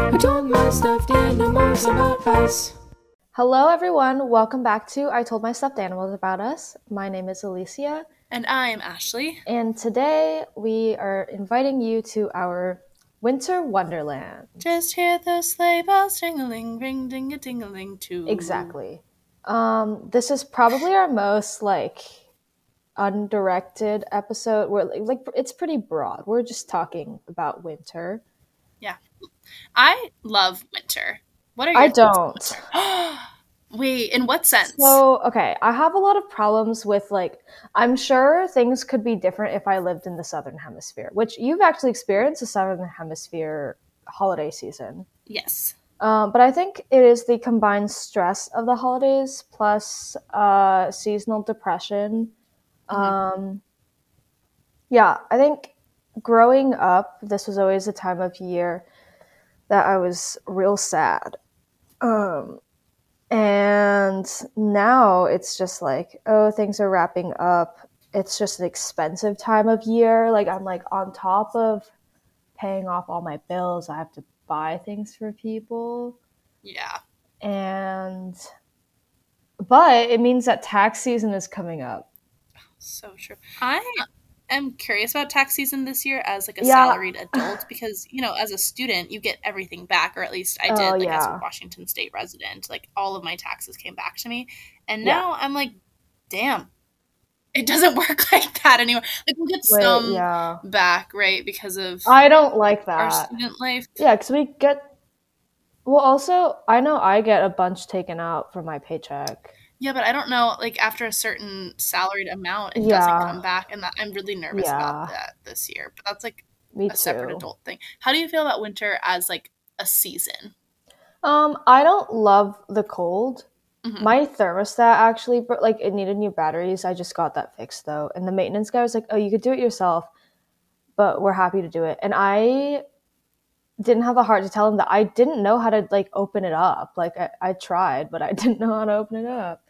I told my stuffed animals about us. Hello, everyone. Welcome back to I Told My Stuffed Animals About Us. My name is Alicia, And I'm Ashley. and today we are inviting you to our winter wonderland. Just hear those sleigh bells jingling, ring ding ding a dingling too. Exactly. Um, this is probably our most like undirected episode. Where like, like it's pretty broad. We're just talking about winter. I love winter. What are your I don't. Wait, in what sense? So, okay, I have a lot of problems with like I'm sure things could be different if I lived in the southern hemisphere, which you've actually experienced the southern hemisphere holiday season. yes. Um, but I think it is the combined stress of the holidays plus uh, seasonal depression. Um, yeah, I think growing up, this was always a time of year that I was real sad. Um, and now it's just like, oh, things are wrapping up. It's just an expensive time of year. Like, I'm like on top of paying off all my bills, I have to buy things for people Yeah. and but it means that tax season is coming up So true. I am curious about tax season this year as like a Yeah. salaried adult because, you know, as a student, you get everything back, or at least I did, Oh, like as a. Washington State resident. Like all of my taxes came back to me. And Yeah. now I'm like, damn, it doesn't work like that anymore. Like we'll get Wait, some yeah back, right? Because of i don't like our that student life. yeah because we get well also i know i get a bunch taken out from my paycheck Yeah, but I don't know. Like after a certain salaried amount, it Yeah. doesn't come back, and that I'm really nervous Yeah. about that this year. But that's like me a separate adult thing. How do you feel about winter as like a season? um i don't love the cold Mhm. my thermostat actually bro- like it needed new batteries i just got that fixed though and the maintenance guy was like oh you could do it yourself but we're happy to do it and i didn't have the heart to tell him that i didn't know how to like open it up like i, I tried but i didn't know how to open it up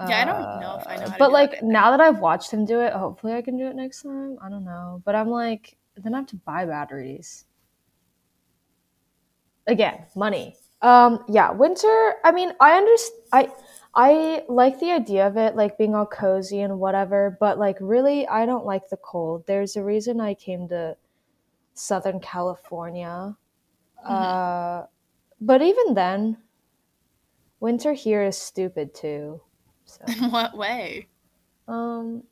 Yeah, I don't know if I know to but that like either. now that i've watched him do it hopefully i can do it next time. I don't know. But i'm like then i have to buy batteries. Again money. Um yeah winter i mean i understand i i like the idea of it like being all cozy and whatever but like really i don't like the cold. There's a reason i came to southern california. Uh but even then winter here is stupid too so. In what way? um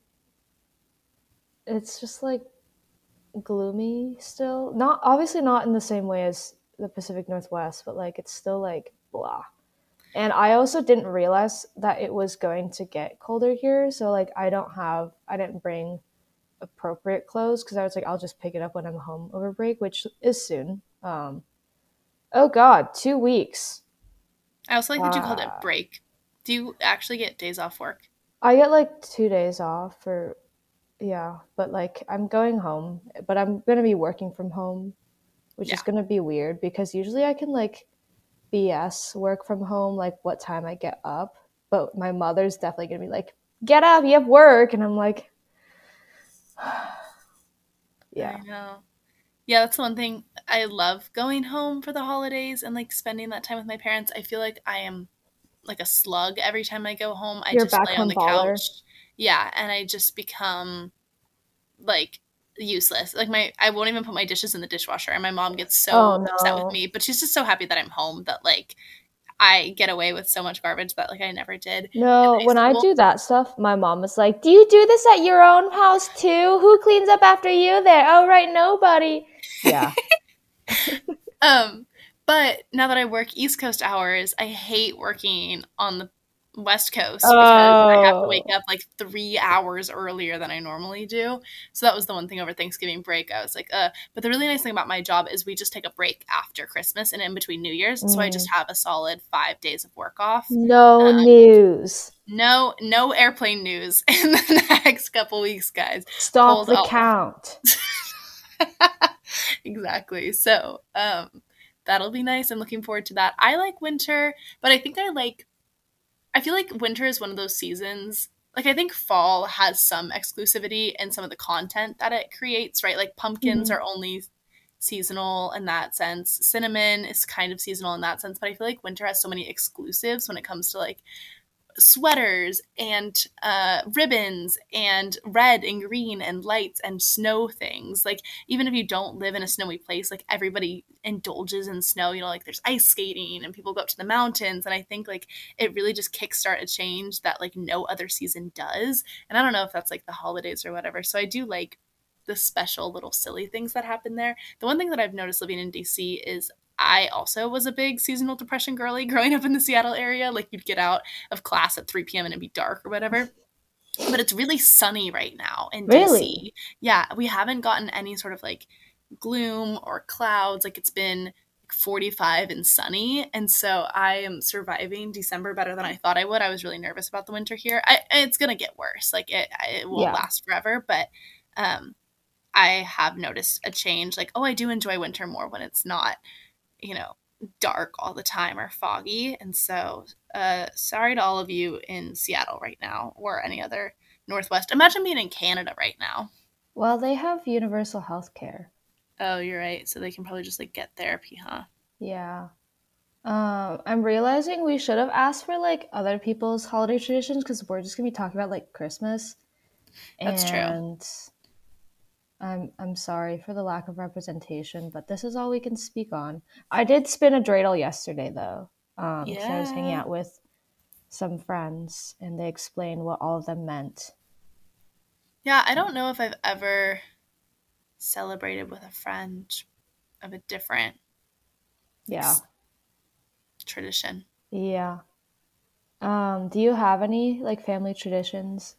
it's just like gloomy still. Not obviously not in the same way as the pacific northwest but like it's still like blah. And i also didn't realize that it was going to get colder here so like i don't have i didn't bring appropriate clothes because i was like i'll just pick it up when i'm home over break which is soon. Um oh god two weeks. I also like that you called it break. Do you actually get days off work? I get like two days off for, yeah, but like I'm going home, but I'm gonna be working from home, which is gonna be weird because usually I can like BS work from home, like what time I get up, but my mother's definitely gonna be like, get up, you have work, and I'm like, yeah, I know. Yeah, that's one thing I love going home for the holidays and like spending that time with my parents. I feel like I am like a slug every time I go home. I You're just lay on the baller. couch. Yeah, and I just become like useless. Like my I won't even put my dishes in the dishwasher and my mom gets so Oh, upset with me, but she's just so happy that I'm home that like I get away with so much garbage that like I never did. No, high when I do that stuff, my mom is like, "Do you do this at your own house too? Who cleans up after you there?" Oh, right, nobody. Yeah. Um, but now that I work East Coast hours, I hate working on the West Coast because I have to Oh. wake up like three hours earlier than I normally do. So that was the one thing over Thanksgiving break. I was like, uh, but the really nice thing about my job is we just take a break after Christmas and in between New Year's. So I Mm. just have a solid five days of work off. No Uh, news. No, no airplane news in the next couple weeks, guys. Stop hold the on. count. exactly. So, um, that'll be nice. I'm looking forward to that. I like winter, but I think I like I feel like winter is one of those seasons. Like I think fall has some exclusivity in some of the content that it creates, right? Like pumpkins Mhm. are only seasonal in that sense. Cinnamon is kind of seasonal in that sense, but I feel like winter has so many exclusives when it comes to like sweaters and uh, ribbons and red and green and lights and snow things. Like even if you don't live in a snowy place, like everybody indulges in snow. You know, like there's ice skating and people go up to the mountains. And I think like it really just kickstart a change that like no other season does. And I don't know if that's like the holidays or whatever. So I do like the special little silly things that happen there. The one thing that I've noticed living in DC is I also was a big seasonal depression girly growing up in the Seattle area. Like you'd get out of class at 3 p.m. and it'd be dark or whatever. But it's really sunny right now in Really? DC. Yeah, we haven't gotten any sort of like gloom or clouds. Like it's been 45 and sunny. And so I am surviving December better than I thought I would. I was really nervous about the winter here. I, it's going to get worse. Like it, it won't Yeah. last forever. But um, I have noticed a change. Like, oh, I do enjoy winter more when it's not, you know, dark all the time or foggy. And so, uh, sorry to all of you in Seattle right now or any other Northwest. Imagine being in Canada right now. Well, they have universal health care. Oh, you're right. So they can probably just like get therapy, huh? Yeah. Um, I'm realizing we should have asked for like other people's holiday traditions because we're just gonna be talking about like Christmas. That's true. I'm I'm sorry for the lack of representation, but this is all we can speak on. I did spin a dreidel yesterday though. Um, 'cause I was hanging out with some friends and they explained what all of them meant. Yeah, I don't know if I've ever celebrated with a friend of a different Yeah. tradition. Yeah. Um, do you have any like family traditions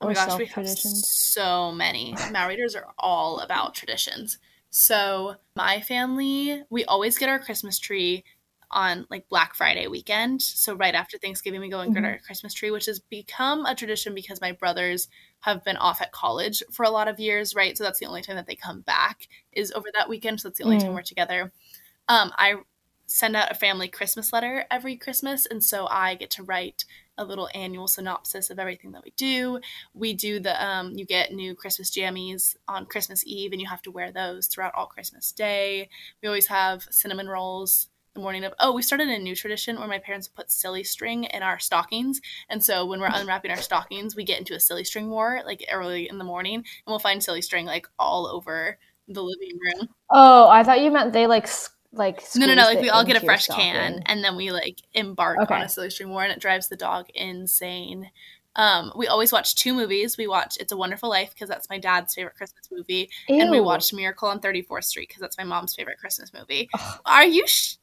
Oh my gosh, we have so many. Maoriters are all about traditions. So my family, we always get our Christmas tree on like Black Friday weekend. So right after Thanksgiving, we go and get Mhm. our Christmas tree, which has become a tradition because my brothers have been off at college for a lot of years, right? So that's the only time that they come back is over that weekend. So that's the only time Mm. we're together. Um, I send out a family Christmas letter every Christmas, and so I get to write a little annual synopsis of everything that we do. We do the um, you get new Christmas jammies on Christmas Eve, and you have to wear those throughout all Christmas Day. We always have cinnamon rolls the morning of. Oh, we started a new tradition where my parents put silly string in our stockings, and so when we're unwrapping our stockings, we get into a silly string war like early in the morning, and we'll find silly string like all over the living room. Oh, I thought you meant they like like No, no, no. Like we all get a fresh can, and then we like embark on a silly string war, and it drives the dog insane. Um, we always watch two movies. We watch "It's a Wonderful Life" because that's my dad's favorite Christmas movie, and we Ew. watch "Miracle on 34th Street" because that's my mom's favorite Christmas movie. Ugh. Are you? Sh-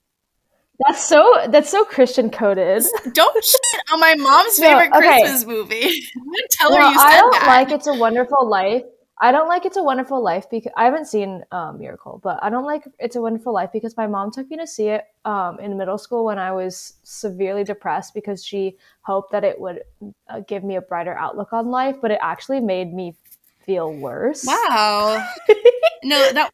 That's so that's so Christian coded. don't shit on my mom's No, favorite okay. Christmas movie. Tell her Well, you I don't that. like It's a Wonderful Life. I don't like It's a Wonderful Life because I haven't seen um, Miracle, but I don't like It's a Wonderful Life because my mom took me to see it um, in middle school when I was severely depressed because she hoped that it would uh, give me a brighter outlook on life, but it actually made me feel worse. Wow. no, that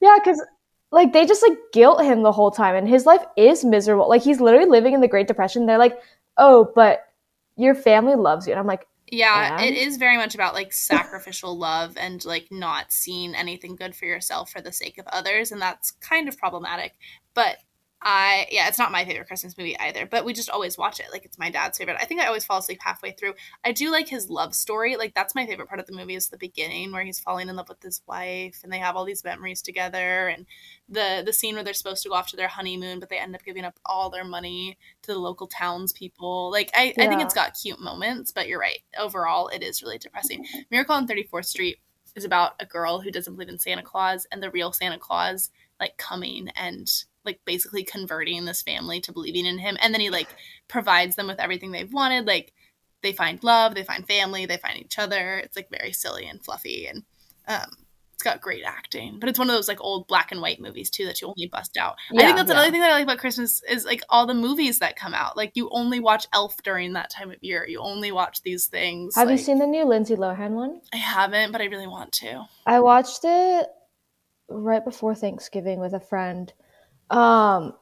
Yeah, because like they just like guilt him the whole time, and his life is miserable. Like he's literally living in the Great Depression. They're like, "Oh, but your family loves you," and I'm like, Yeah, And? it is very much about like sacrificial love and like not seeing anything good for yourself for the sake of others, and that's kind of problematic. But I, yeah, it's not my favorite Christmas movie either, but we just always watch it. Like it's my dad's favorite. I think I always fall asleep halfway through. I do like his love story. Like that's my favorite part of the movie is the beginning where he's falling in love with his wife and they have all these memories together and the the scene where they're supposed to go off to their honeymoon, but they end up giving up all their money to the local townspeople. Like I, I think it's got cute moments, but you're right. Overall, it is really depressing. Miracle on 34th Street is about a girl who doesn't believe in Santa Claus and the real Santa Claus like coming and like basically converting this family to believing in him. And then he like provides them with everything they've wanted. Like they find love they find family they find each other. It's like very silly and fluffy and um it's got great acting. But it's one of those like old black and white movies too that you only bust out. I think that's another thing that i like about christmas is like all the movies that come out. Like you only watch elf during that time of year. You only watch these things "Have you seen the new Lindsay Lohan one?" i haven't but i really want to. I watched it right before Thanksgiving with a friend. Um,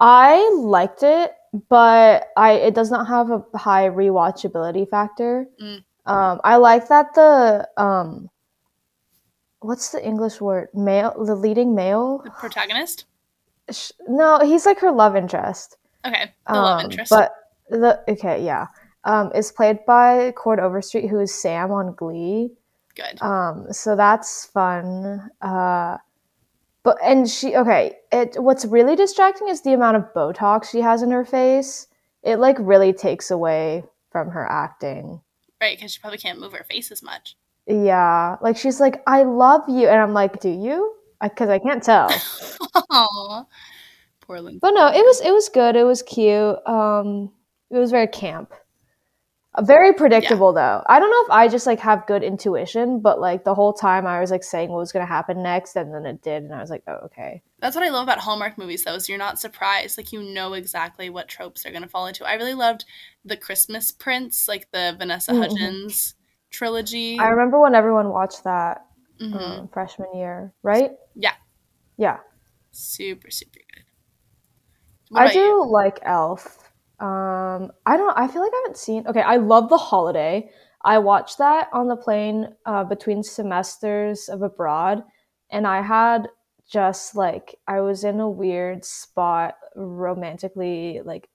I liked it, but I it does not have a high rewatchability factor. Mm. Um, I like that the um what's the English word? Male, the leading male. The protagonist. No, he's like her love interest. Okay, the love Um, interest. But the okay, yeah, um, is played by Cord Overstreet, who is Sam on Glee. Good. Um, so that's fun. Uh, but and she okay. It what's really distracting is the amount of Botox she has in her face. It like really takes away from her acting. right, because she probably can't move her face as much. Yeah, like she's like, "I love you," and I'm like, "Do you?" Because I can't tell. Aww. Poor Lindsay. But no, it was it was good. It was cute. Um, it was very camp. Very predictable though. I don't know if I just like have good intuition, but like the whole time I was like saying what was gonna happen next, and then it did, and I was like, oh okay. That's what I love about Hallmark movies, though, is you're not surprised. Like you know exactly what tropes they're gonna fall into. I really loved the Christmas Prince, like the Vanessa Mhm. Hudgens trilogy. I remember when everyone watched that Mhm. um, freshman year, right? Yeah. Yeah, Super, super good. What I do you? like Elf. Um, I don't. I feel like I haven't seen. Okay, I love The Holiday. I watched that on the plane uh, between semesters of abroad, and I had just like I was in a weird spot romantically, like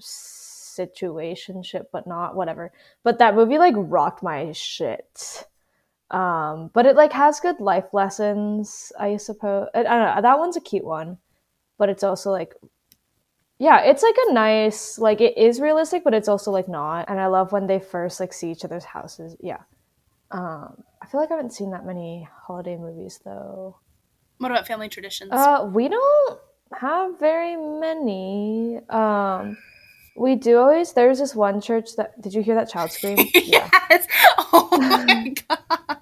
situationship, but not whatever. But that movie like rocked my shit. Um, but it like has good life lessons, I suppose. I, I don't know. That one's a cute one, but it's also like yeah, it's like a nice like it is realistic, but it's also like not. And I love when they first like see each other's houses. Yeah. Um, I feel like I haven't seen that many holiday movies though. What about family traditions? Uh, we don't have very many. Um, we do always. There's this one church that. Did you hear that child scream? Yeah. yes. Oh my god.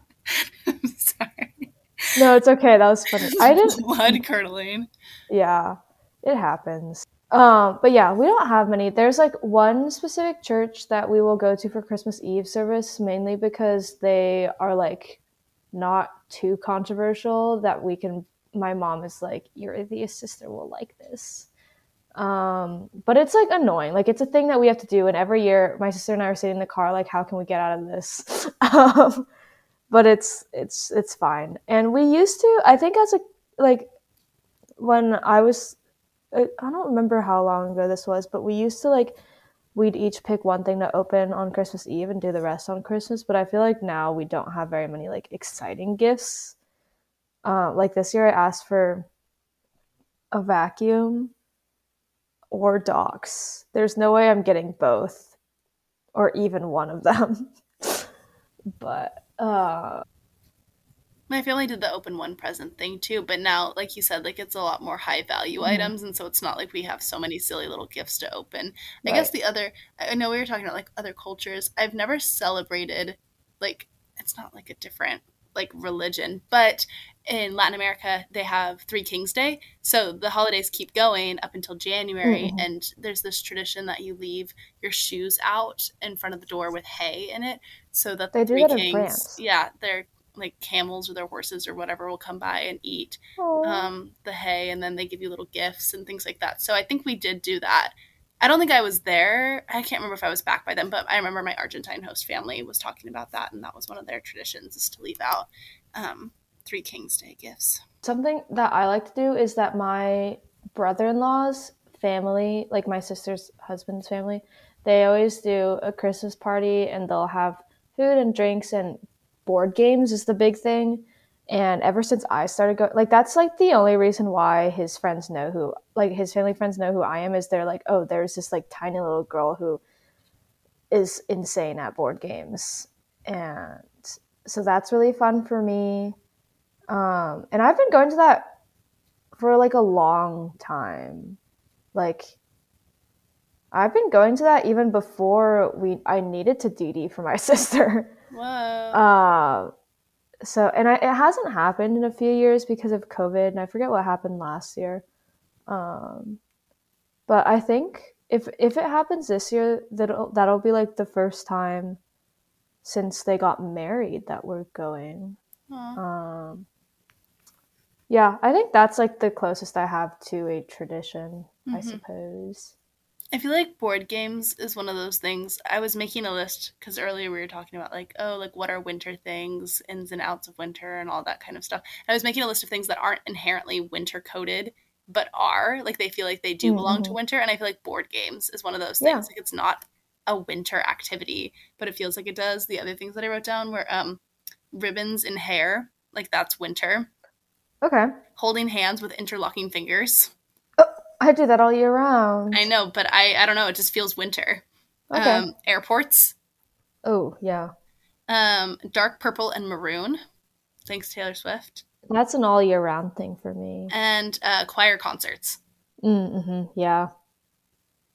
I'm sorry. No, it's okay. That was funny. I didn't. blood curdling. Yeah, it happens. Um, but yeah, we don't have many. There's like one specific church that we will go to for Christmas Eve service, mainly because they are like not too controversial that we can. My mom is like, your atheist sister will like this. Um, but it's like annoying. Like it's a thing that we have to do, and every year my sister and I are sitting in the car, like, how can we get out of this? um, but it's it's it's fine. And we used to, I think, as a like when I was I don't remember how long ago this was, but we used to like we'd each pick one thing to open on Christmas Eve and do the rest on Christmas. But I feel like now we don't have very many like exciting gifts. Uh, like this year, I asked for a vacuum or docs. There's no way I'm getting both or even one of them. but uh, My family did the open one present thing too, but now, like you said, like it's a lot more high value Mhm. items, and so it's not like we have so many silly little gifts to open. I guess the other, I know we were talking about like other cultures. I've never celebrated like it's not like a different like religion, but in Latin America they have Three Kings Day, so the holidays keep going up until January, Mhm. and there's this tradition that you leave your shoes out in front of the door with hay in it, so that the They do Three Kings, yeah, they're like camels or their horses or whatever will come by and eat um, the hay and then they give you little gifts and things like that. So I think we did do that. I don't think I was there. I can't remember if I was back by then, but I remember my Argentine host family was talking about that, and that was one of their traditions is to leave out um, Three Kings Day gifts. Something that I like to do is that my brother in law's family, like my sister's husband's family, they always do a Christmas party and they'll have food and drinks and board games is the big thing. And ever since I started going, like, that's like the only reason why his friends know who, like, his family friends know who I am is they're like, oh, there's this like tiny little girl who is insane at board games. And so that's really fun for me. Um, and I've been going to that for like a long time. Like I've been going to that even before we I needed to DD for my sister. Whoa. Uh, so and I, it hasn't happened in a few years because of COVID, and I forget what happened last year. Um, but I think if if it happens this year, that'll that'll be like the first time since they got married that we're going. Um, yeah, I think that's like the closest I have to a tradition, I Mhm. suppose. I feel like board games is one of those things. I was making a list because earlier we were talking about like, oh, like what are winter things, ins and outs of winter, and all that kind of stuff. And I was making a list of things that aren't inherently winter coded, but are like they feel like they do belong to Mhm. winter. And I feel like board games is one of those Yeah. things. Like it's not a winter activity, but it feels like it does. The other things that I wrote down were um, ribbons and hair, like that's winter. Okay. Holding hands with interlocking fingers. I do that all year round. I know, but I I don't know. It just feels winter. Okay. Um, airports. oh, yeah. Um, dark purple and maroon. Thanks Taylor Swift. That's an all year round thing for me. And uh, choir concerts. Mm-hmm. Yeah.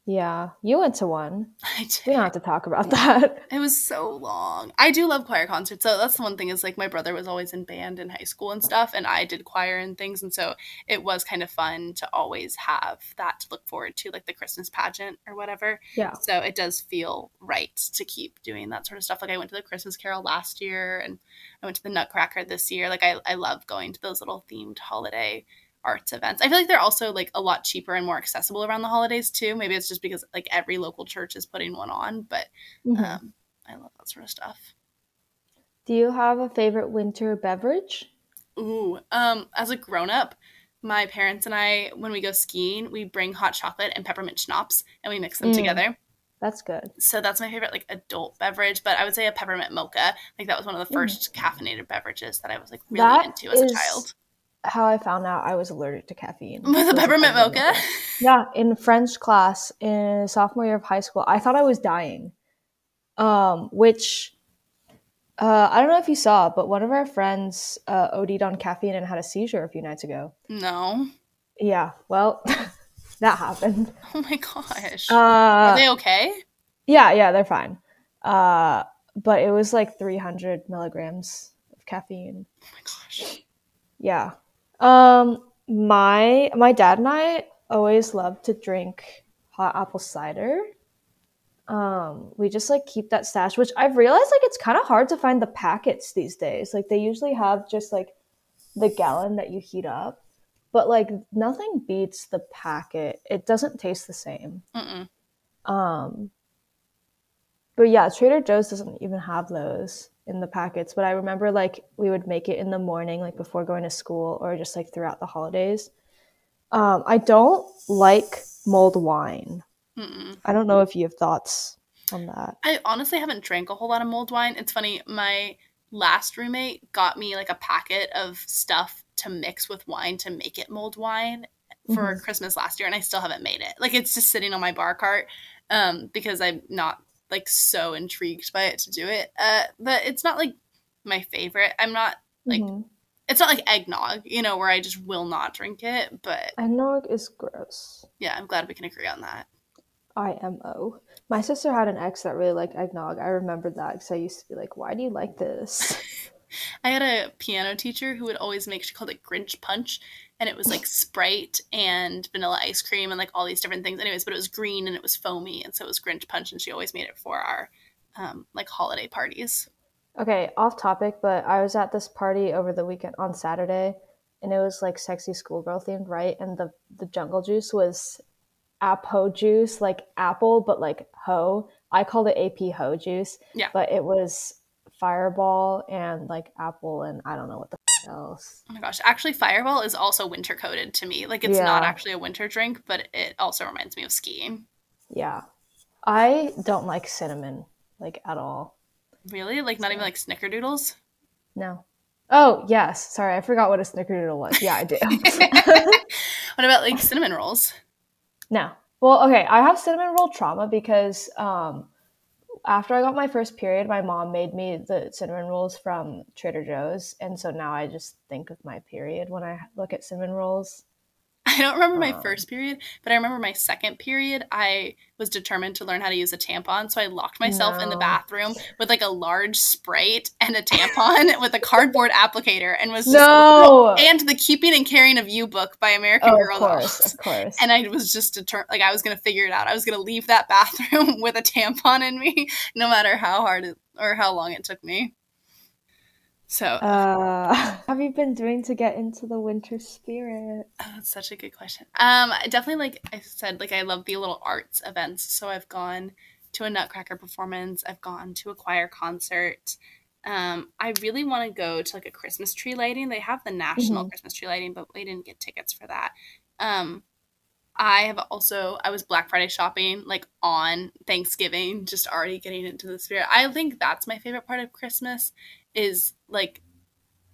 Yeah. You went to one. I We don't have to talk about that. It was so long. I do love choir concerts. So that's the one thing is like my brother was always in band in high school and stuff, and I did choir and things, and so it was kind of fun to always have that to look forward to, like the Christmas pageant or whatever. Yeah. So it does feel right to keep doing that sort of stuff. Like I went to the Christmas Carol last year, and I went to the Nutcracker this year. Like I, I love going to those little themed holiday arts events. I feel like they're also like a lot cheaper and more accessible around the holidays too. Maybe it's just because like every local church is putting one on, but Mhm. um, I love that sort of stuff. Do you have a favorite winter beverage? Ooh, um, as a grown up, my parents and I, when we go skiing, we bring hot chocolate and peppermint schnapps and we mix them Mm. together. That's good. So that's my favorite like adult beverage. But I would say a peppermint mocha. Like that was one of the first caffeinated beverages that I was like really That into as a child. How I found out I was allergic to caffeine. With a peppermint mocha. Yeah, in French class in sophomore year of high school, I thought I was dying. Um, which uh, I don't know if you saw, but one of our friends uh, OD'd on caffeine and had a seizure a few nights ago. No. Yeah, well, that happened. Oh my gosh. Uh, Are they okay? yeah, yeah, they're fine. Uh, but it was like 300 milligrams of caffeine. Oh my gosh. Yeah. Um my my dad and I always love to drink hot apple cider. Um we just like keep that stash, which I've realized like it's kind of hard to find the packets these days. Like they usually have just like the gallon that you heat up, but like nothing beats the packet. It doesn't taste the same. Mm-mm. Um, but yeah, Trader Joe's doesn't even have those in the packets. But I remember like we would make it in the morning, like before going to school, or just like throughout the holidays. Um, I don't like mulled wine. Mm-mm. I don't know if you have thoughts on that. I honestly haven't drank a whole lot of mulled wine. It's funny, my last roommate got me like a packet of stuff to mix with wine to make it mulled wine for Mhm. Christmas last year, and I still haven't made it. Like it's just sitting on my bar cart um, because I'm not like so intrigued by it to do it. Uh, but it's not like my favorite. I'm not like Mhm. it's not like eggnog, you know, where I just will not drink it. But Eggnog is gross. yeah, I'm glad we can agree on that. IMO. My sister had an ex that really liked eggnog. I remember that because I used to be like, "Why do you like this?" I had a piano teacher who would always make she called it Grinch Punch, and it was like Sprite and vanilla ice cream and like all these different things. Anyways, but it was green and it was foamy, and so it was Grinch Punch, and she always made it for our um, like holiday parties. Okay, off topic, but I was at this party over the weekend on Saturday, and it was like sexy schoolgirl themed, right? And the the jungle juice was apo juice, like apple, but like hoe. I called it AP ho juice. Yeah. But it was fireball and like apple and I don't know what the else. Oh my gosh, actually, Fireball is also winter coated to me. Like it's not actually a winter drink, but it also reminds me of skiing. Yeah. I don't like cinnamon like at all. Really, like not even like Snickerdoodles. No. Oh yes, sorry, I forgot what a snickerdoodle was. Yeah, I do. what about like cinnamon rolls? No. Well, okay, I have cinnamon roll trauma because um, after I got my first period, my mom made me the cinnamon rolls from Trader Joe's, and so now I just think of my period when I look at cinnamon rolls. I don't remember my Um, first period, but I remember my second period. I was determined to learn how to use a tampon, so I locked myself in the bathroom with like a large Sprite and a tampon with a cardboard applicator, and was just No. and the Keeping and Caring of You book by American Oh, of Girl course, Dolls. of course. And I was just determined, like I was gonna figure it out. I was gonna leave that bathroom with a tampon in me, no matter how hard it, or how long it took me. So Uh, have you been doing to get into the winter spirit? Oh, that's such a good question. Um, I definitely like I said, like I love the little arts events. So I've gone to a Nutcracker performance. I've gone to a choir concert. Um, I really want to go to like a Christmas tree lighting. They have the national Mhm. Christmas tree lighting, but we didn't get tickets for that. Um, I have also I was Black Friday shopping like on Thanksgiving, just already getting into the spirit. I think that's my favorite part of Christmas is like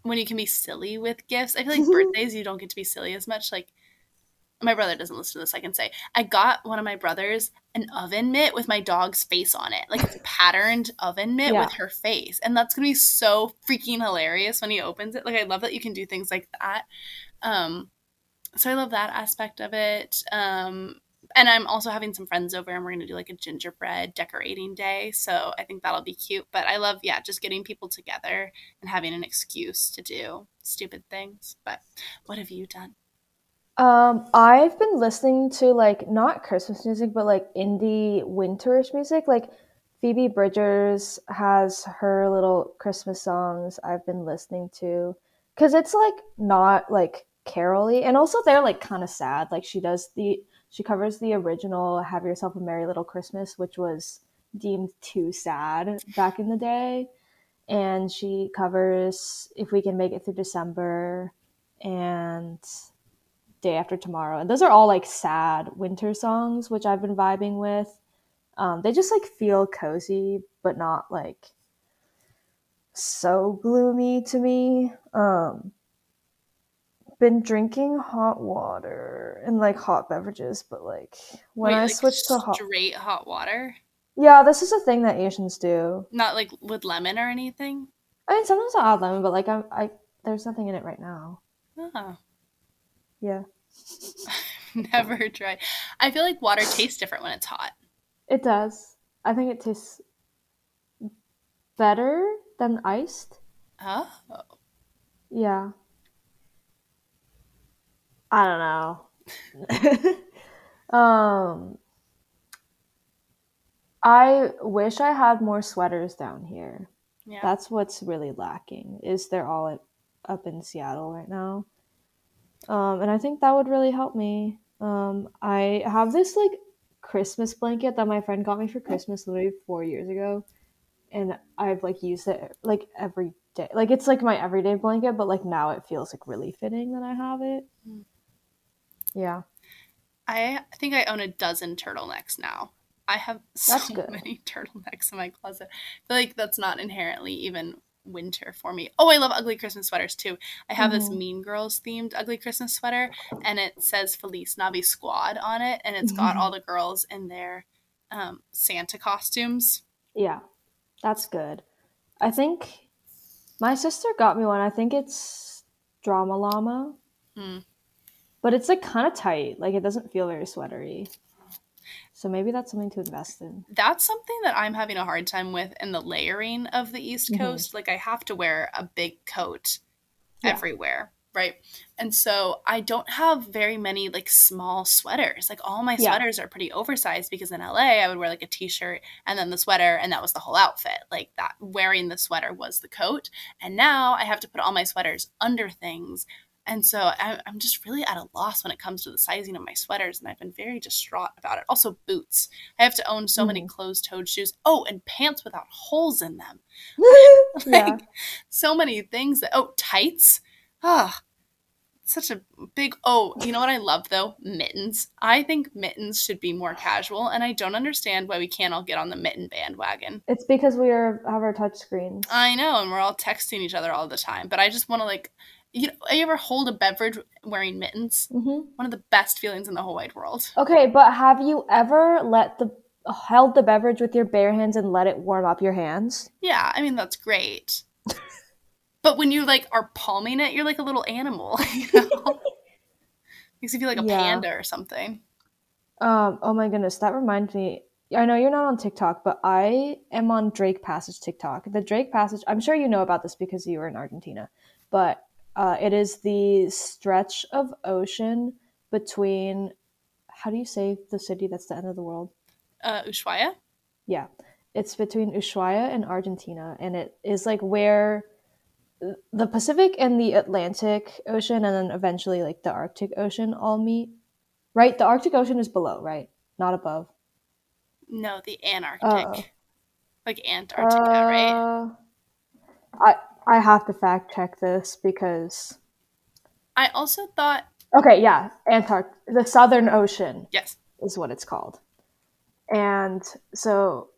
when you can be silly with gifts. I feel like birthdays you don't get to be silly as much. Like my brother doesn't listen to this, I can say. I got one of my brothers an oven mitt with my dog's face on it. Like it's a patterned oven mitt Yeah. with her face. And that's gonna be so freaking hilarious when he opens it. Like I love that you can do things like that. Um so I love that aspect of it. Um and I'm also having some friends over and we're gonna do like a gingerbread decorating day. So I think that'll be cute. But I love, yeah, just getting people together and having an excuse to do stupid things. But what have you done? Um, I've been listening to like not Christmas music, but like indie winterish music. Like Phoebe Bridgers has her little Christmas songs I've been listening to because it's like not like caroly, and also they're like kind of sad. Like she does the she covers the original "Have Yourself a Merry Little Christmas," which was deemed too sad back in the day, and she covers "If We Can Make It Through December" and day after tomorrow. And those are all like sad winter songs which i've been vibing with. Um, they just like feel cozy but not like so gloomy to me. Um been drinking hot water and like hot beverages but like when Wait, i like, switched to hot straight hot water, yeah this is a thing that asians do not like with lemon or anything. i mean sometimes i add lemon but like i'm i there's nothing in it right now Oh, yeah never tried. I feel like water tastes different when it's hot. it does i think it tastes better than iced Oh, Yeah. I don't know. um I wish I had more sweaters down here. yeah. That's what's really lacking. Is they're all at, up in Seattle right now. Um and I think that would really help me. Um I have this like Christmas blanket that my friend got me for Christmas literally 4 years ago and I've like used it like every day. Like it's like my everyday blanket, but like now it feels like really fitting that I have it. Mm. Yeah. I think I own a dozen turtlenecks now. I have so many turtlenecks in my closet. I feel like that's not inherently even winter for me. Oh, I love ugly Christmas sweaters too. I have this Mhm. Mean Girls themed ugly Christmas sweater, and it says Feliz Navi Squad on it, and it's got all the girls in their um, Santa costumes. Yeah. That's good. I think my sister got me one. I think it's Drama Llama. Mm. But it's like kind of tight. Like it doesn't feel very sweatery. So maybe that's something to invest in. That's something that I'm having a hard time with in the layering of the East Mhm. Coast. Like I have to wear a big coat Yeah. everywhere, right? And so I don't have very many like small sweaters. Like all my Yeah. sweaters are pretty oversized because in LA I would wear like a t-shirt and then the sweater and that was the whole outfit. Like that wearing the sweater was the coat. And now I have to put all my sweaters under things. And so I, I'm just really at a loss when it comes to the sizing of my sweaters, and I've been very distraught about it. Also, boots. I have to own so many Mhm. closed-toed shoes. Oh, and pants without holes in them. yeah. Like, so many things that oh tights ah such a big oh you know what i love though mittens i think mittens should be more casual and i don't understand why we can't all get on the mitten bandwagon It's because we are have our touch screens. i know and we're all texting each other all the time but i just want to like you know you ever hold a beverage wearing mittens hmm one of the best feelings in the whole wide world Okay, but have you ever let the held the beverage with your bare hands and let it warm up your hands? yeah i mean that's great but when you like are palming it you're like a little animal you know makes you feel like a Yeah. panda or something Um, oh my goodness, that reminds me. I know you're not on TikTok, but I am on Drake Passage TikTok. The Drake Passage, I'm sure you know about this because you were in Argentina, but uh, it is the stretch of ocean between, how do you say the city that's the end of the world? uh ushuaia Yeah, it's between Ushuaia and Argentina, and it is like where the Pacific and the Atlantic Ocean, and then eventually like the Arctic Ocean all meet. Right, the Arctic Ocean is below, right, not above. No, the Antarctic. Oh. Like Antarctica, right? Uh, I I have to fact check this because I also thought okay, yeah, Antarctic, the Southern Ocean yes. is what it's called, and so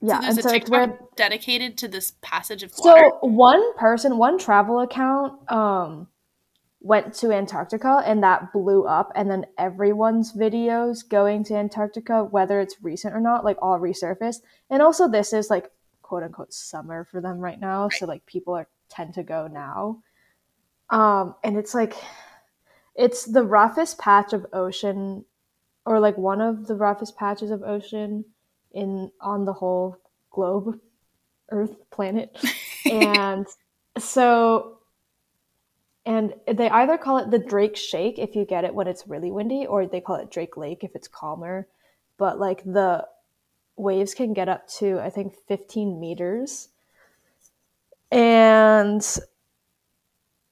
yeah, so there's and a so TikTok where dedicated to this passage of water. So one person, one travel account, um, went to Antarctica and that blew up, and then everyone's videos going to Antarctica, whether it's recent or not, like all resurfaced. And also, this is like quote unquote summer for them right now, so like people are tend to go now. Um, and it's like it's the roughest patch of ocean, or like one of the roughest patches of ocean in on the whole globe, Earth, planet. And so and they either call it the drake shake if you get it when it's really windy or they call it drake lake if it's calmer. But like the waves can get up to i think 15 meters. And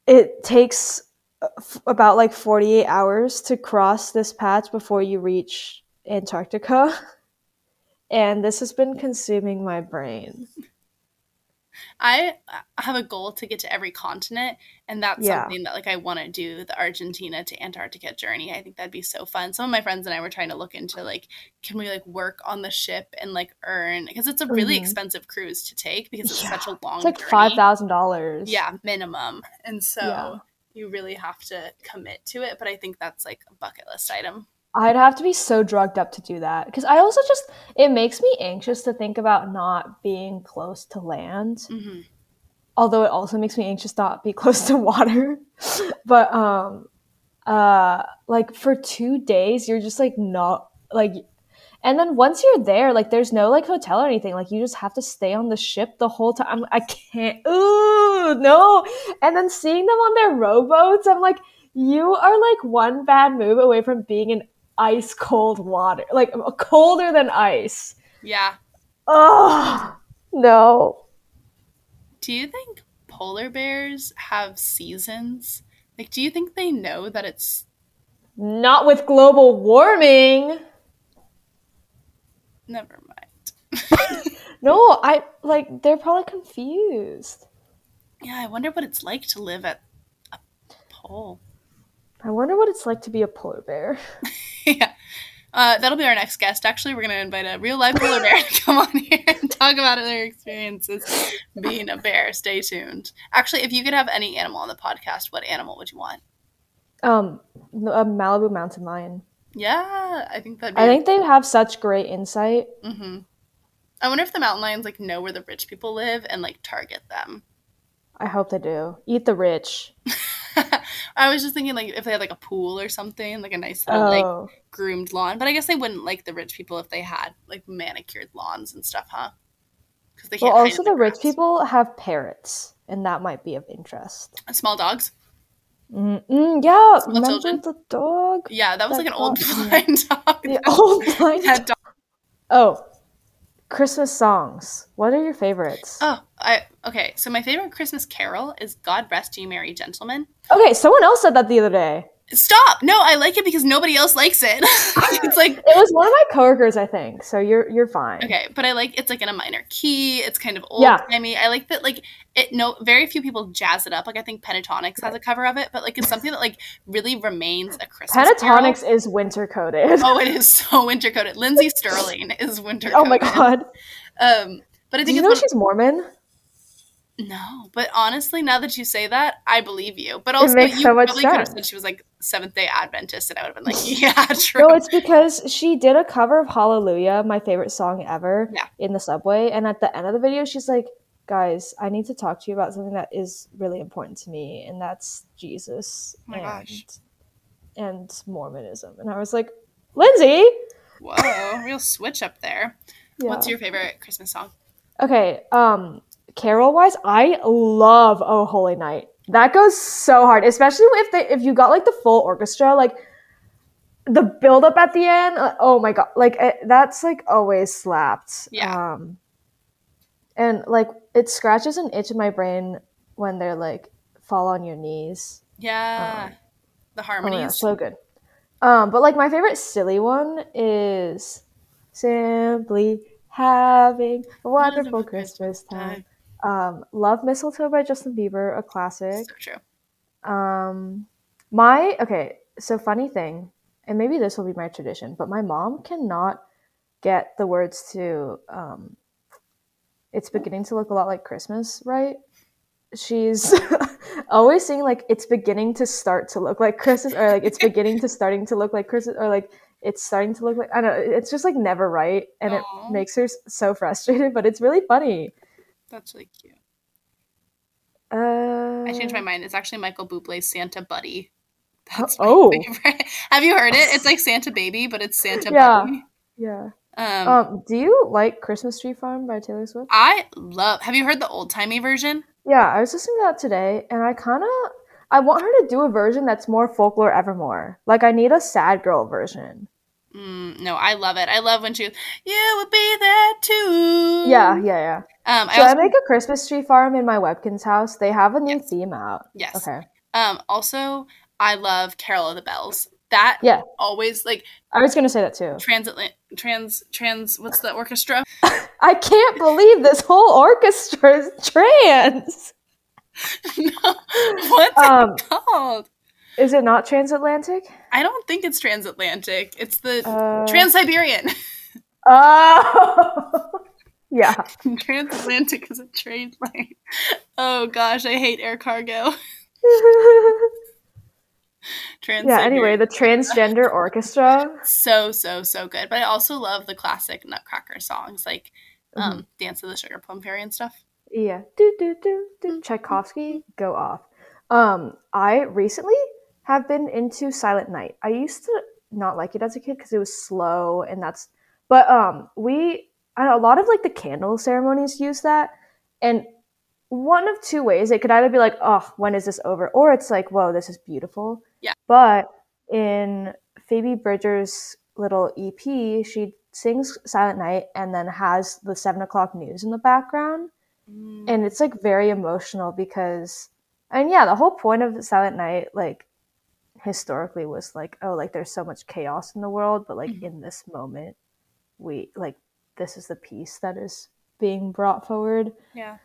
it takes uh, about like 48 hours to cross this patch before you reach antarctica. And this has been consuming my brain I have a goal to get to every continent, and that's Yeah. something that like I want to do the Argentina to Antarctica journey. I think that'd be so fun. Some of my friends and I were trying to look into like, can we like work on the ship and like earn because it's a really Mhm. expensive cruise to take because it's Yeah. such a long it's like journey. five thousand dollars yeah minimum, and so Yeah. you really have to commit to it. But I think that's like a bucket list item. I'd have to be so drugged up to do that because I also just it makes me anxious to think about not being close to land. hmm Although it also makes me anxious not be close to water. but um uh like for 2 days you're just like not like and then once you're there like there's no like hotel or anything like you just have to stay on the ship the whole time. I'm, I can't ooh no. And then seeing them on their rowboats I'm like you are like one bad move away from being in ice cold water, like colder than ice. Yeah. Oh no. Do you think polar bears have seasons? Like, do you think they know that it's Not with global warming. never mind? No, I like they're probably confused. Yeah, I wonder what it's like to live at a pole. I wonder what it's like to be a polar bear. yeah. Uh, that'll be our next guest. Actually, we're going to invite a real life polar bear to come on here and talk about their experiences being a bear. Stay tuned. Actually, if you could have any animal on the podcast, what animal would you want? Um, a Malibu mountain lion. Yeah, I think that'd be. I think they have such great insight. Mm-hmm. I wonder if the mountain lions like know where the rich people live and like target them. I hope they do. Eat the rich. I was just thinking like if they had like a pool or something, like a nice little like Oh, groomed lawn. But I guess they wouldn't like the rich people if they had like manicured lawns and stuff, huh? Because they well, also in the rich people have parrots, and that might be of interest. small dogs. Mm, mm, yeah, Small remember children. the dog? Yeah, that was That like an old dog, yeah. blind dog. The old blind. Dog. Oh, Christmas songs. What are your favorites? Oh, I okay. So my favorite Christmas carol is "God Rest You Merry Gentlemen." Okay, someone else said that the other day. Stop! No, I like it because nobody else likes it. it's like It was one of my coworkers, I think. So you're you're fine. okay, but I like it's like in a minor key. It's kind of old Yeah. timey. I like that like it. No, very few people jazz it up. Like I think Pentatonix has a cover of it, but like it's something that like really remains a Christmas. carol. Pentatonix is winter coated. Oh, it is so winter coated. Lindsey Stirling is winter. Oh my god. Um, but I Do think you it's know she's Mormon? No, but honestly, now that you say that, I believe you. But also, makes you so probably could have said she was like Seventh Day Adventist, and I would have been like, "Yeah, true." No, it's because she did a cover of Hallelujah, my favorite song ever, Yeah. in the subway. And at the end of the video, she's like, guys, I need to talk to you about something that is really important to me, and that's Jesus Oh my and, gosh. and Mormonism. And I was like, Lindsey! Whoa, real switch up there. Yeah. What's your favorite Christmas song? Okay, um, carol wise, I love Oh Holy Night. That goes so hard, especially if they if you got like the full orchestra, like the build up at the end. uh, oh my god, like it, that's like always slapped. Yeah. Um, and like it scratches an itch in my brain when they're like fall on your knees. Yeah. Um, the Oh harmonies. so good. Um, but like my favorite silly one is simply having a wonderful Wonderful Christmas time. time. Um, Love Mistletoe by Justin Bieber, a classic. so true. Um, my okay, so funny thing, and maybe this will be my tradition, but my mom cannot get the words to um, "It's beginning to look a lot like Christmas," right? She's always saying like "It's beginning to start to look like Christmas," or like "It's beginning to starting to look like Christmas," or like "It's starting to look like I don't know." It's just like never right, and it makes her so frustrated. But it's really funny. That's really cute. Uh, I changed my mind. It's actually Michael Bublé's Santa Buddy. That's my Oh. favorite. Have you heard it? It's like Santa Baby, but it's Santa Yeah. Buddy. Yeah. Um, Um, do you like Christmas Tree Farm by Taylor Swift? I love. Have you heard the old timey version? Yeah, I was listening to that today, and I kind of I want her to do a version that's more folklore evermore. Like I need a sad girl version. Mm, no, I love it. I love when she. You would be there too. Yeah, yeah, yeah. Um, I Should I, make a Christmas tree farm in my Webkinz house? They have a new Yes. theme out. yes. Okay. Um, also, I love Carol of the Bells. That Yeah. always like I was gonna say that too. transatlant trans trans. What's the orchestra? I can't believe this whole orchestra is trans. no, what's Um? Is it not transatlantic? I don't think it's transatlantic. It's the Uh, Trans Siberian. Oh, yeah. Transatlantic is a trade lane. Oh gosh, I hate air cargo. Trans yeah. Anyway, the transgender orchestra. so so so good. But I also love the classic Nutcracker songs like Mm-hmm. um, Dance of the Sugar Plum Fairy and stuff. Yeah. Do do do do. Tchaikovsky, go off. Um, I recently have been into Silent Night. I used to not like it as a kid because it was slow and that's. But um, we a lot of like the candle ceremonies use that, and one of two ways it could either be like, oh, when is this over, or it's like, whoa, this is beautiful. Yeah. But in Phoebe Bridgers' little EP, she sings Silent Night and then has the seven o'clock news in the background Mm, and it's like very emotional because and yeah the whole point of silent night like historically was like oh like there's so much chaos in the world but like Mhm. in this moment we like this is the peace that is being brought forward yeah.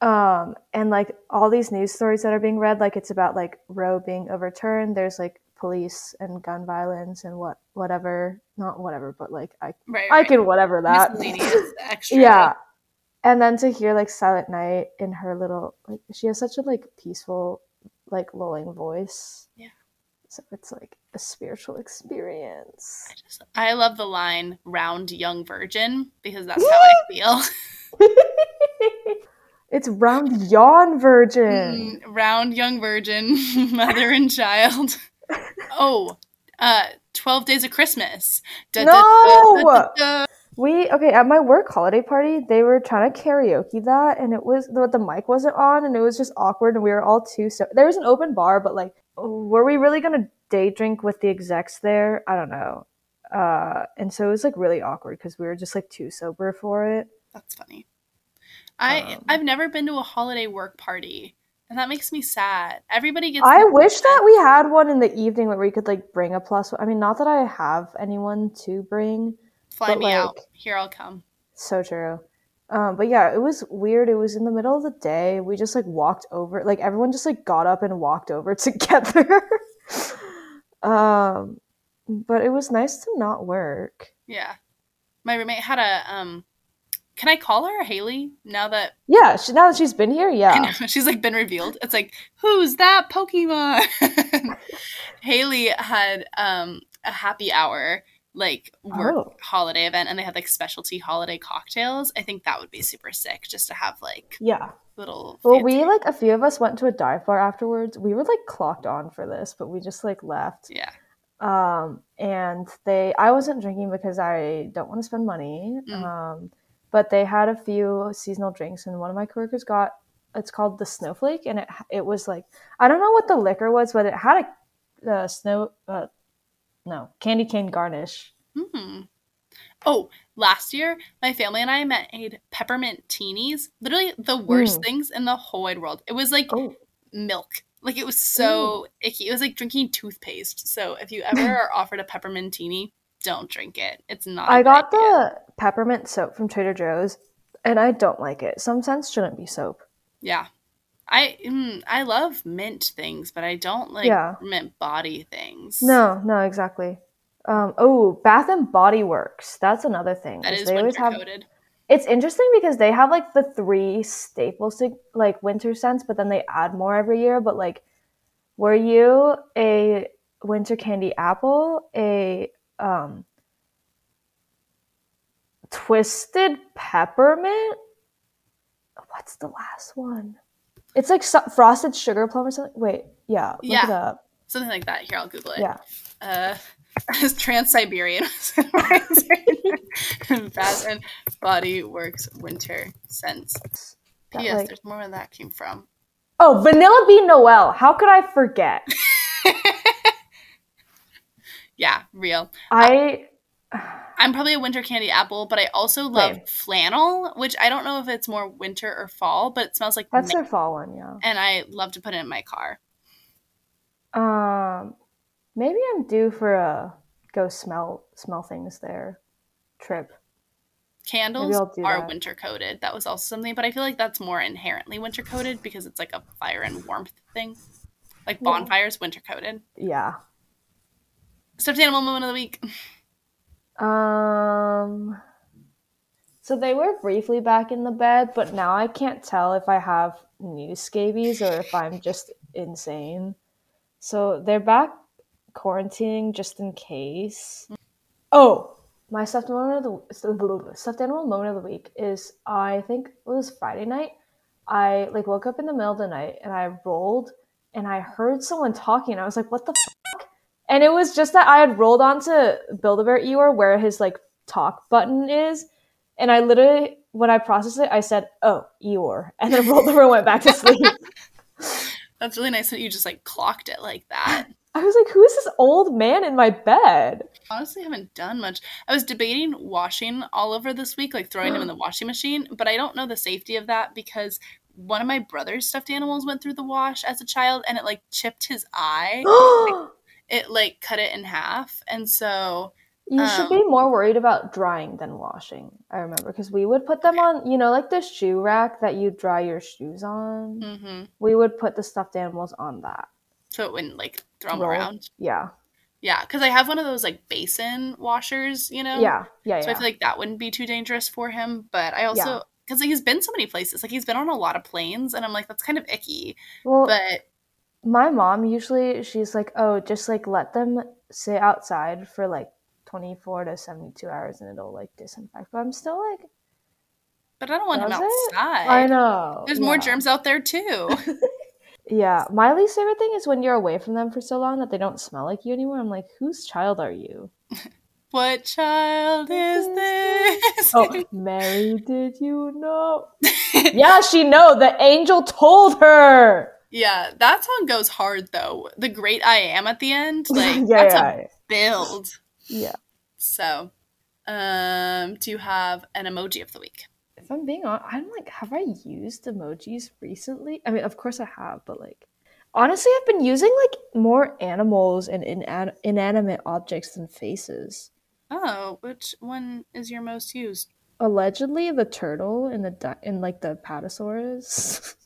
um and like all these news stories that are being read like it's about like roe being overturned there's like police and gun violence and what whatever not whatever but like i Right. i right. can whatever that extra. yeah and then to hear like silent night in her little like she has such a like peaceful like lulling voice Yeah. So it's like a spiritual experience I just I love the line "round young virgin" because that's how I feel. it's round yawn virgin Mm, round young virgin, mother and child. Oh, uh, 12 Days of Christmas. Da- da- da- da. we okay at my work holiday party they were trying to karaoke that and it was the, the mic wasn't on and it was just awkward and we were all too so there was an open bar but like were we really gonna day drink with the execs there i don't know uh and so it was like really awkward because we were just like too sober for it That's funny. I Um, I've never been to a holiday work party, and that makes me sad. Everybody gets. i wish that we had one in the evening where we could like bring a plus one i mean not that i have anyone to bring fly but, me out. Here I'll come. So true. Um, but yeah, it was weird. It was in the middle of the day. We just like walked over, like everyone just like got up and walked over together. um, but it was nice to not work. Yeah, my roommate had a um. Can I call her Haley now that Yeah, she, now that she's been here, yeah. she's like been revealed? It's like who's that Pokemon? Haley had um a happy hour like work Oh. holiday event, and they had like specialty holiday cocktails. I think that would be super sick just to have like Yeah. little. Well, fancy- we like a few of us went to a dive bar afterwards. We were like clocked on for this, but we just like left. yeah. um and they i wasn't drinking because i don't want to spend money Mm. um but they had a few seasonal drinks and one of my coworkers got it's called the snowflake and it it was like i don't know what the liquor was but it had a snow uh, no candy cane garnish Hmm. Oh, last year, my family and I made peppermint teenies. Literally the worst Mm. things in the whole wide world. It was like Oh, milk. Like it was so icky. It was like drinking toothpaste. So if you ever are offered a peppermintini, don't drink it. It's not. I got idea. the peppermint soap from Trader Joe's, and I don't like it. Some scents shouldn't be soap. Yeah. I mm, I love mint things, but I don't like Yeah. mint body things. No, no, exactly. Um, oh, Bath and Body Works. That's another thing. that is they always have. coated. It's interesting because they have like the three staple like winter scents, but then they add more every year. But like, were you a winter candy apple, a um, twisted peppermint? What's the last one? It's like so- frosted sugar plum or something. Wait, yeah, look Yeah. it up. Something like that. Here, I'll Google it. Yeah. Uh, Trans Siberian. Bath and Body Works winter scents. That, P.S. like- There's more where that came from. Oh, Vanilla Bean Noel. How could I forget? Yeah, real. I I'm probably a winter candy apple, but I also love Same. flannel, which I don't know if it's more winter or fall, but it smells like that's their fall one, yeah. and I love to put it in my car. Um, maybe I'm due for a go smell smell things there trip. Candles are that. winter coded. That was also something, but I feel like that's more inherently winter coded because it's like a fire and warmth thing. Like Yeah. bonfires, winter coded. Yeah. Stuffed animal moment of the week. Um. So they were briefly back in the bed, but now I can't tell if I have new scabies or if I'm just insane. So they're back quarantining just in case. Oh, my stuffed moment of the stuffed animal moment of the week is I think it was Friday night. I like woke up in the middle of the night and I rolled and I heard someone talking. I was like, "What the fuck?" And it was just that I had rolled onto Build a Bear Eeyore where his like talk button is, and I literally when I processed it, I said, "Oh, Eeyore," and then rolled over and went back to sleep. That's really nice that you just like clocked it like that. I was like, "Who is this old man in my bed?" Honestly, I haven't done much. I was debating washing Oliver this week, like throwing him in the washing machine, but I don't know the safety of that because one of my brother's stuffed animals went through the wash as a child and it like chipped his eye. It like cut it in half. And so, You should Um, be more worried about drying than washing. I remember because we would put them on, you know, like the shoe rack that you dry your shoes on. mhm. We would put the stuffed animals on that. so it wouldn't like throw them Roll. around. Yeah, Yeah, because I have one of those like basin washers, you know? yeah, yeah, So I feel like that wouldn't be too dangerous for him. But I also, Yeah. because he's been so many places, like he's been on a lot of planes, and I'm like, that's kind of icky. well, But my mom usually she's like, oh, just like let them sit outside for like twenty four to seventy two hours, and it'll like disinfect. But I'm still like, but I don't want him Does it? outside. I know. There's more germs out there too. Yeah, my least favorite thing is when you're away from them for so long that they don't smell like you anymore. I'm like, whose child are you? what child is this? Oh, Mary, did you know? yeah, she know. The angel told her. Yeah, that song goes hard though. The great I am at the end, like yeah, that's yeah, a build. yeah. So, um, do you have an emoji of the week? If I'm being honest, I'm like, have I used emojis recently? I mean, of course I have, but like, honestly, I've been using like more animals and inan- inanimate objects than faces. Oh, which one is your most used? Allegedly, the turtle in the di- in like the Patasaurus.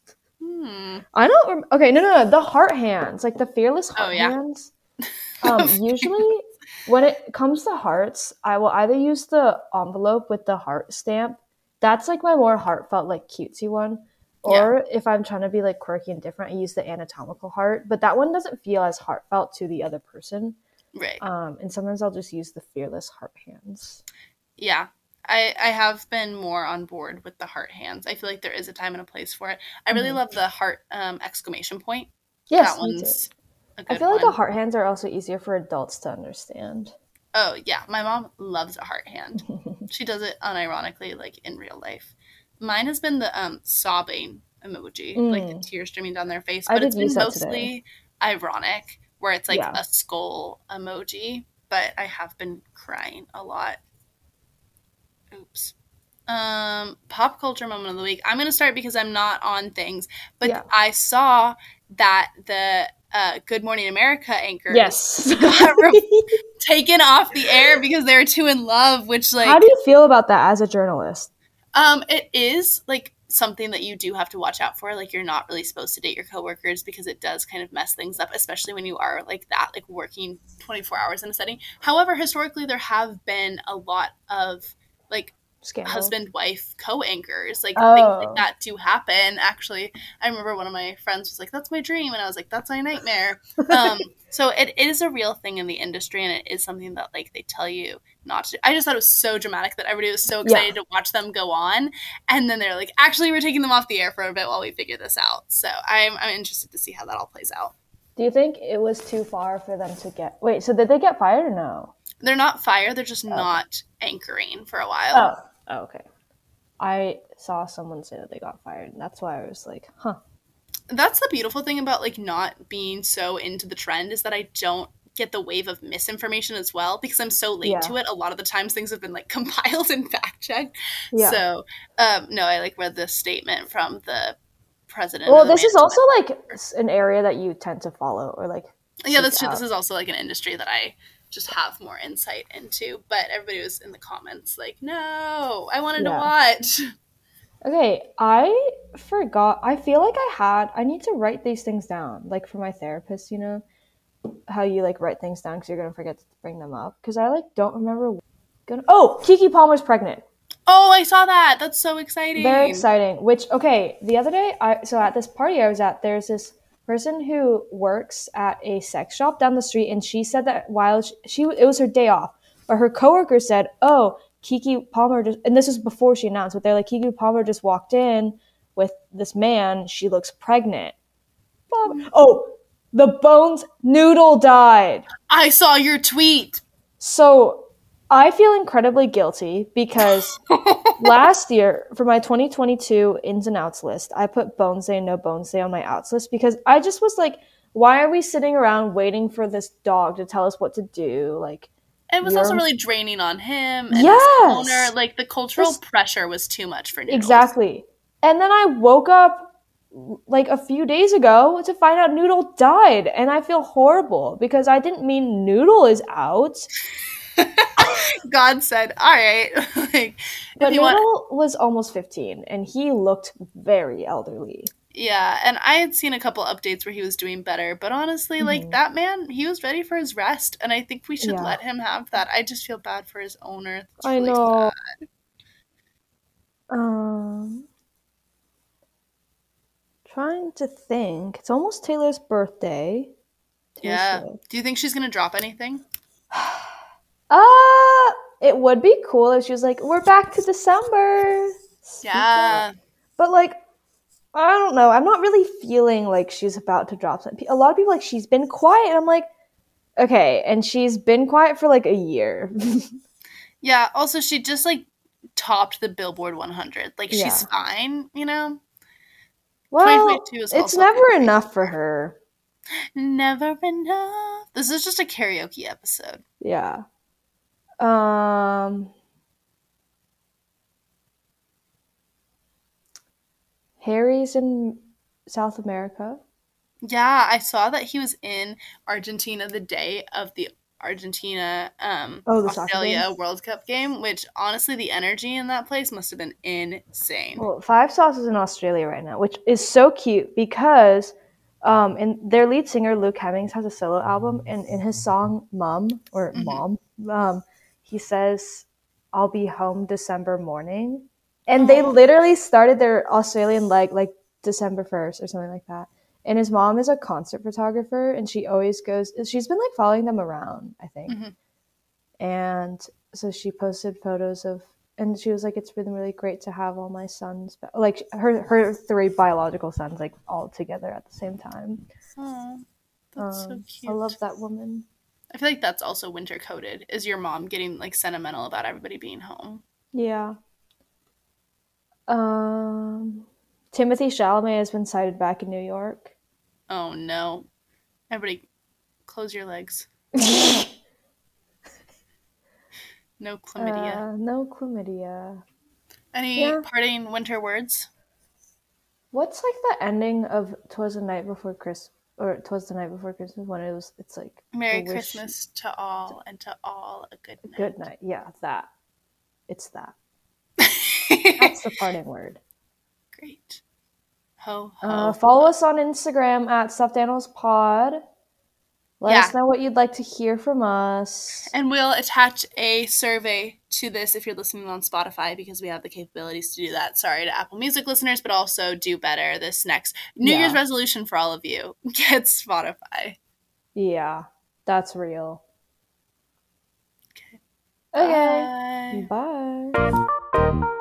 Hmm. I don't. Rem- okay, no, no, no. The heart hands, like the fearless Oh, heart yeah. hands. Um, usually, when it comes to hearts, I will either use the envelope with the heart stamp. That's like my more heartfelt, like cutesy one. Or if I'm trying to be like quirky and different, I use the anatomical heart. But that one doesn't feel as heartfelt to the other person. Right. Um, and sometimes I'll just use the fearless heart hands. Yeah. I, I have been more on board with the heart hands. I feel like there is a time and a place for it. I really Mhm. love the heart um, exclamation point. Yes, that one's a good I feel like the heart hands are also easier for adults to understand. Oh yeah, my mom loves a heart hand. she does it unironically, like in real life. Mine has been the um sobbing emoji, like the Mm. tears streaming down their face, but it's been mostly ironic, where it's like Yeah. a skull emoji. But I have been crying a lot. Oops. Um, pop culture moment of the week. I'm gonna start because I'm not on things, but Yeah. I saw that the uh, Good Morning America anchor Yes. got re- taken off the air because they were too in love. Which like, How do you feel about that as a journalist? um, it is like something that you do have to watch out for. Like, you're not really supposed to date your coworkers because it does kind of mess things up, especially when you are like that, like working 24 hours in a setting. However, historically, there have been a lot of like Scandal. husband wife co-anchors like Oh. things like that do happen actually i remember one of my friends was like that's my dream and i was like that's my nightmare um so it, it is a real thing in the industry and it is something that like they tell you not to i just thought it was so dramatic that everybody was so excited to watch them go on and then they're like actually we're taking them off the air for a bit while we figure this out so i'm, I'm interested to see how that all plays out Do you think it was too far for them to get? Wait, so did they get fired or no? they're not fired they're just not anchoring for a while Oh, oh okay. I saw someone say that they got fired, and that's why I was like, huh. that's the beautiful thing about like not being so into the trend is that I don't get the wave of misinformation as well because I'm so late Yeah. to it. A lot of the times things have been like compiled and fact checked. Yeah. So um no, I like read the statement from the president. well, the this is also like an area that you tend to follow, or like, yeah, that's true. out. This is also like an industry that I just have more insight into. But everybody was in the comments like, no, I wanted to watch. Okay, I forgot. I feel like I had. I need to write these things down, like for my therapist. You know, how you like write things down because you're gonna forget to bring them up. Because I like don't remember. Gonna, oh, Keke Palmer's pregnant. Oh, I saw that. That's so exciting. Very exciting. Which okay, the other day, I so at this party I was at, there's this person who works at a sex shop down the street, and she said that while she, she it was her day off, but her coworker said, "Oh, Keke Palmer just," and this was before she announced, but they're like, "Keke Palmer just walked in with this man. She looks pregnant." Oh, the Bones Noodle died. I saw your tweet. So I feel incredibly guilty because last year for my 2022 ins and outs list, I put Bones Day and No Bones Day on my outs list because I just was like, why are we sitting around waiting for this dog to tell us what to do? Like, It was You're- also really draining on him and Yes! his owner. Like the cultural This- pressure was too much for Noodles. exactly. And then I woke up like a few days ago to find out Noodle died, and I feel horrible because I didn't mean Noodle is out. God said, "All right, like But Noodle want." was almost 15, and he looked very elderly. Yeah, and I had seen a couple updates where he was doing better, but honestly, like Mhm. that man, he was ready for his rest, and I think we should Yeah. let him have that. I just feel bad for his owner. It's I really know. sad. Um, trying to think. It's almost Taylor's birthday. Taylor Yeah. Do you think she's gonna drop anything? Uh, it would be cool if she was like, "We're back to December." Yeah. But like, I don't know. I'm not really feeling like she's about to drop something. A lot of people like she's been quiet, and I'm like, okay, and she's been quiet for like a year. Yeah. Also, she just like topped the Billboard 100. Like Yeah. she's fine, you know. well, it's never good. enough for her. Never enough. This is just a karaoke episode. Yeah. Um Harry's in South America. Yeah, I saw that he was in Argentina the day of the Argentina um Oh, the Australia? World Cup game, which honestly the energy in that place must have been insane. Well, Five Sauce is in Australia right now, which is so cute because um and their lead singer Luke Hemmings has a solo album and in his song Mum or Mhm. Mom, um he says I'll be home December morning. And they literally started their Australian leg like December 1st or something like that. And his mom is a concert photographer and she always goes she's been like following them around, I think. Mhm. And so she posted photos of and she was like it's been really great to have all my sons like her her three biological sons like all together at the same time. Aw, that's so Um, cute. I love that woman. I feel like that's also winter coded. Is your mom getting like sentimental about everybody being home? Yeah. Um Timothée Chalamet has been sighted back in New York. Oh no. Everybody close your legs. No chlamydia. Uh, no chlamydia. Any yeah. parting winter words? What's like the ending of "Twas the Night Before Christmas" or it was the Night Before Christmas" when it was? It's like Merry Christmas to all, and to all a good night. Good night. Yeah, that. It's that. That's the parting word. great. Ho ho. Uh, follow us on Instagram at Stuffed Animals Pod. Let Yeah. us know what you'd like to hear from us. And we'll attach a survey to this if you're listening on Spotify because we have the capabilities to do that. Sorry to Apple Music listeners, but also do better this next New Yeah. Year's resolution for all of you. Get Spotify. Yeah, that's real. Okay. Okay. Bye. Bye.